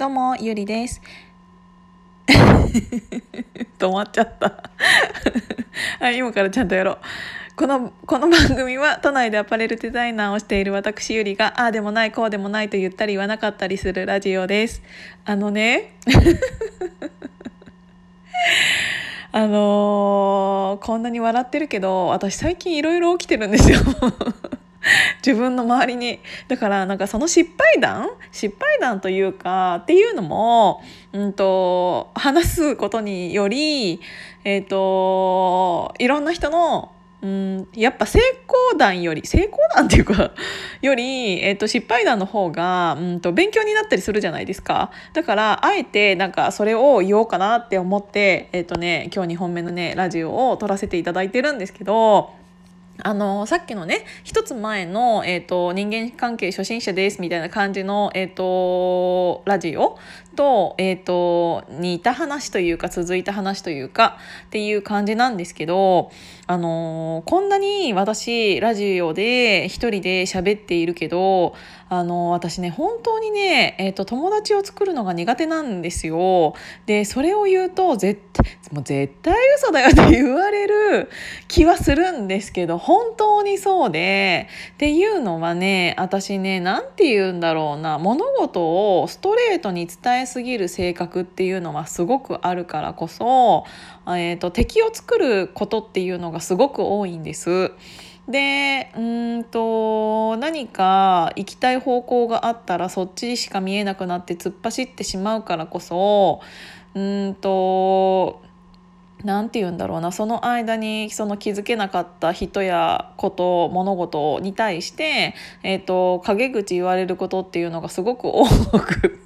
どうもゆりです。止まっちゃった。はい今からちゃんとやろう。このこの番組は都内でアパレルデザイナーをしている私ゆりがああでもないこうでもないと言ったり言わなかったりするラジオです。あのね あのー、こんなに笑ってるけど私最近いろいろ起きてるんですよ。自分の周りに。だからなんかその失敗談？失敗談というかっていうのも、うんと、話すことにより、えーと、いろんな人のうん、やっぱ成功談より成功談っていうか より、えーと、失敗談の方が、うんと、勉強になったりするじゃないですか。だからあえてなんかそれを言おうかなって思ってえっ、ー、とね今日2本目のねラジオを撮らせていただいてるんですけどあのさっきのね一つ前の、えーと「人間関係初心者です」みたいな感じの、えーと、ラジオと,、えーと、似た話というか続いた話というかっていう感じなんですけど、あのこんなに私ラジオで一人で喋っているけどあの私ね本当にね、えーと、友達を作るのが苦手なんですよ。でそれを言うと絶対もう絶対嘘だよって言われる気はするんですけど本当にそうでっていうのはね私ね何て言うんだろうな物事をストレートに伝えすぎる性格っていうのはすごくあるからこそ、えーと敵を作ることっていうのがすごく多いんです。でうんと何か行きたい方向があったらそっちしか見えなくなって突っ走ってしまうからこそうんと何て言うんだろうなその間にその気づけなかった人やこと物事に対して、えーと、陰口言われることっていうのがすごく多く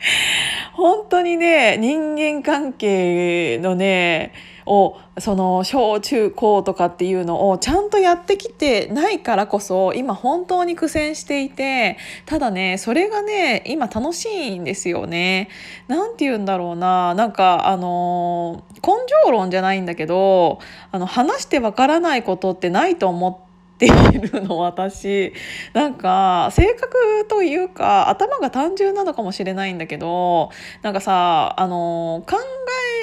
本当にね人間関係のねをその小中高とかっていうのをちゃんとやってきてないからこそ今本当に苦戦していてただねそれがね今楽しいんですよね。なんて言うんだろうななんかあの根性論じゃないんだけどあの話してわからないことってないと思って。ているの私なんか性格というか頭が単純なのかもしれないんだけどなんかさあの考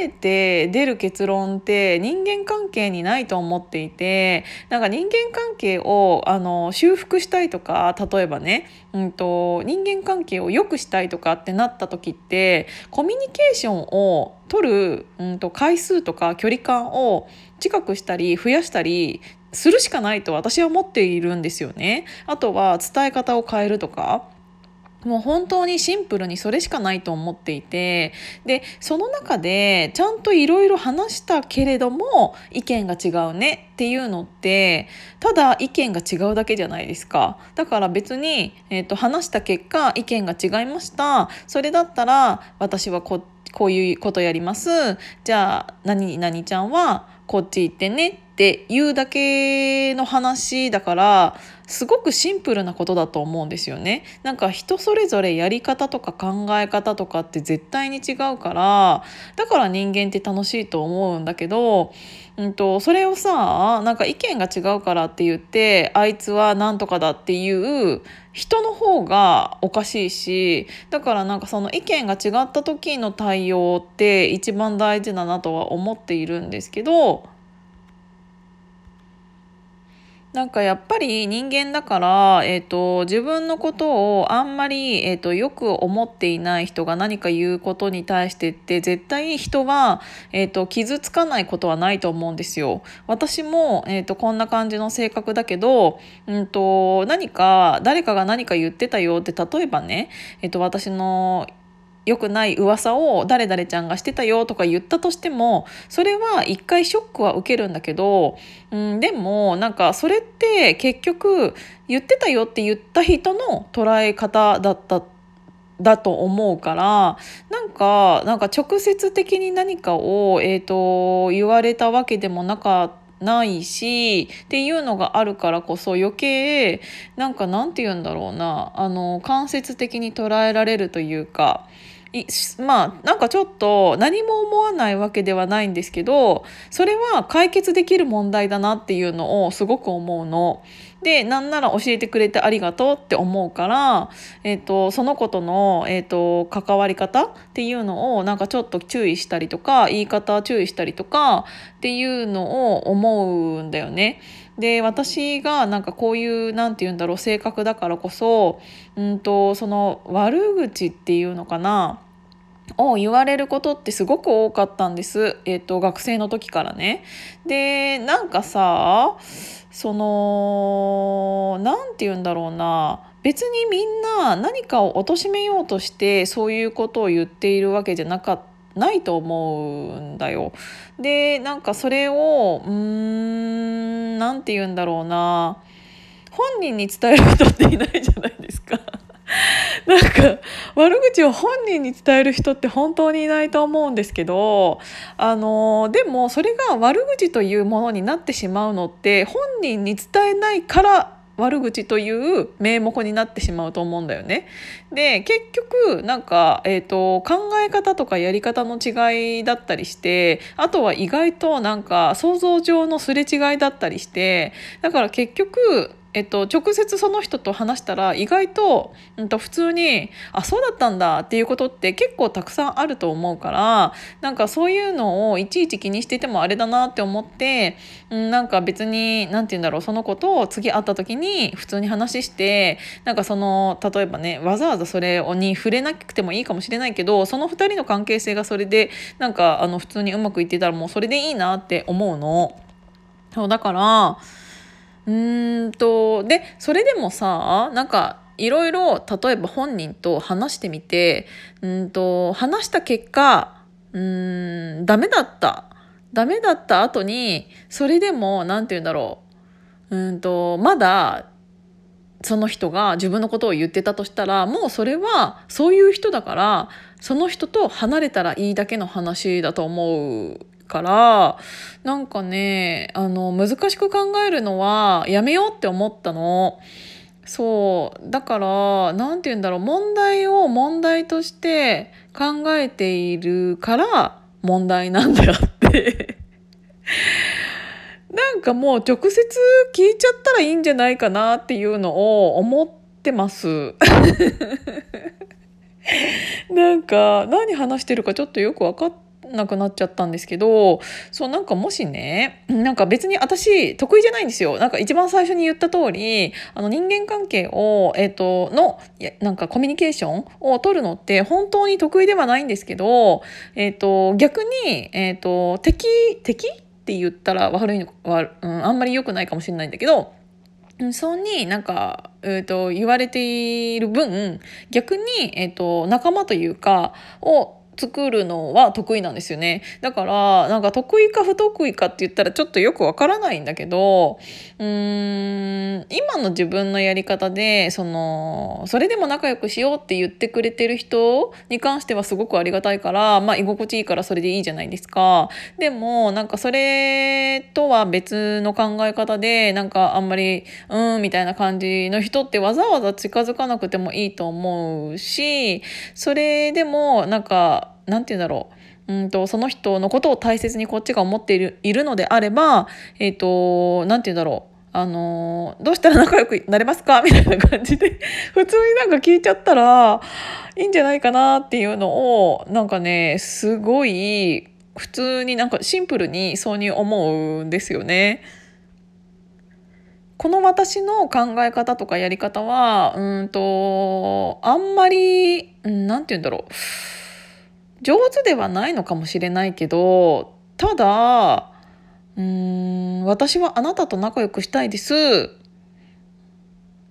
えて出る結論って人間関係にないと思っていてなんか人間関係をあの修復したいとか例えばね、うんと、人間関係を良くしたいとかってなった時ってコミュニケーションを取る、うんと回数とか距離感を近くしたり増やしたりするしかないと私は思っているんですよね。あとは伝え方を変えるとか。もう本当にシンプルにそれしかないと思っていてでその中でちゃんといろいろ話したけれども意見が違うねっていうのってただ意見が違うだけじゃないですかだから別に、えーと、話した結果意見が違いましたそれだったら私はここういうことやりますじゃあ何々ちゃんはこっち行ってねっていうだけの話だからすごくシンプルなことだと思うんですよね。なんか人それぞれやり方とか考え方とかって絶対に違うからだから人間って楽しいと思うんだけど、うんと、それをさなんか意見が違うからって言ってあいつはなんとかだっていう人の方がおかしいしだからなんかその意見が違った時の対応って一番大事だなとは思っているんですけどなんかやっぱり人間だから、えーと、自分のことをあんまり、えーと、よく思っていない人が何か言うことに対してって絶対人は、えーと、傷つかないことはないと思うんですよ。私も、えー、とこんな感じの性格だけど、うんと、何か誰かが何か言ってたよって例えばね、えー、と私の良くない噂を誰々ちゃんがしてたよとか言ったとしてもそれは一回ショックは受けるんだけど、うん、でもなんかそれって結局言ってたよって言った人の捉え方だっただと思うからなんかなんか直接的に何かを、えーと、言われたわけでもなかった。ないしっていうのがあるからこそ余計なんかなんて言うんだろうなあの間接的に捉えられるというかまあなんかちょっと何も思わないわけではないんですけどそれは解決できる問題だなっていうのをすごく思うの。でなんなら教えてくれてありがとうって思うから、えーと、その子との、えーと、関わり方っていうのをなんかちょっと注意したりとか言い方注意したりとかっていうのを思うんだよね。で私がなんかこういう何て言うんだろう性格だからこそ、うんとその悪口っていうのかなを言われることってすごく多かったんです、えーと、学生の時からね。でなんかさその何て言うんだろうな別にみんな何かを貶めようとしてそういうことを言っているわけじゃなかったないと思うんだよ。でなんかそれをうーん何て言うんだろうな本人に伝える人っていないじゃないですか。なんか悪口を本人に伝える人って本当にいないと思うんですけどあのでもそれが悪口というものになってしまうのって本人に伝えないから悪口という名目になってしまうと思うんだよね。で結局なんか、えーと、考え方とかやり方の違いだったりしてあとは意外となんか想像上のすれ違いだったりしてだから結局えっと、直接その人と話したら意外と,、うん、と普通に「あそうだったんだ」っていうことって結構たくさんあると思うからなんかそういうのをいちいち気にしててもあれだなって思って、うん、なんか別に何て言うんだろうそのこと次会った時に普通に話してなんかその例えばねわざわざそれに触れなくてもいいかもしれないけどその2人の関係性がそれでなんかあの普通にうまくいってたらもうそれでいいなって思うの。そうだからうんとでそれでもさなんかいろいろ例えば本人と話してみてうんと話した結果うんダメだった。ダメだった後にそれでも何て言うんだろう。うんとまだその人が自分のことを言ってたとしたらもうそれはそういう人だからその人と離れたらいいだけの話だと思う。からなんかねあの難しく考えるのはやめようって思ったの。そう。だから何て言うんだろう。問題を問題として考えているから問題なんだよって。なんかもう直接聞いちゃったらいいんじゃないかなっていうのを思ってます。なんか何話してるかちょっとよく分かっなくなっちゃったんですけどそうなんかもしねなんか別に私得意じゃないんですよ。なんか一番最初に言った通りあの人間関係を、えーと、のなんかコミュニケーションを取るのって本当に得意ではないんですけど、えーと、逆に、えーと、敵敵って言ったら悪いのは、うん、あんまり良くないかもしれないんだけどそうになんか、えーと、言われている分逆に、えーと仲間というかを作るのは得意なんですよね。だからなんか得意か不得意かって言ったらちょっとよくわからないんだけどうーん今の自分のやり方でそのそれでも仲良くしようって言ってくれてる人に関してはすごくありがたいからまあ居心地いいからそれでいいじゃないですか。でもなんかそれとは別の考え方でなんかあんまりうんみたいな感じの人ってわざわざ近づかなくてもいいと思うしそれでもなんか何て言うんだろう。うんとその人のことを大切にこっちが思っているいるのであればえっ、ー、と何て言うんだろう。あのどうしたら仲良くなれますか？みたいな感じで 普通になんか聞いちゃったらいいんじゃないかなっていうのをなんかねすごい普通になんかシンプルにそうに思うんですよね。この私の考え方とかやり方はうんとあんまり何て言うんだろう。上手ではないのかもしれないけどただうーん私はあなたと仲良くしたいです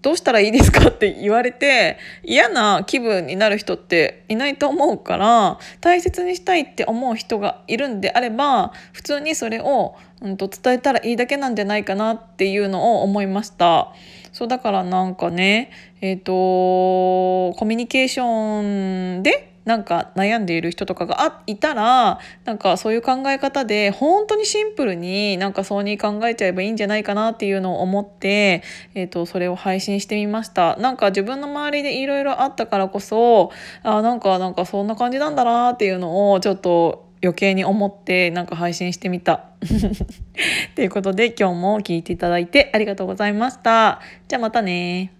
どうしたらいいですかって言われて嫌な気分になる人っていないと思うから大切にしたいって思う人がいるんであれば普通にそれを、うん、と伝えたらいいだけなんじゃないかなっていうのを思いました。そうだからなんかねえっ、ー、とコミュニケーションでなんか悩んでいる人とかがあいたらなんかそういう考え方で本当にシンプルになんかそうに考えちゃえばいいんじゃないかなっていうのを思って、えーと、それを配信してみましたなんか自分の周りでいろいろあったからこそあなんかなんかそんな感じなんだなっていうのをちょっと余計に思ってなんか配信してみた。ということで今日も聞いていただいてありがとうございました。じゃあまたね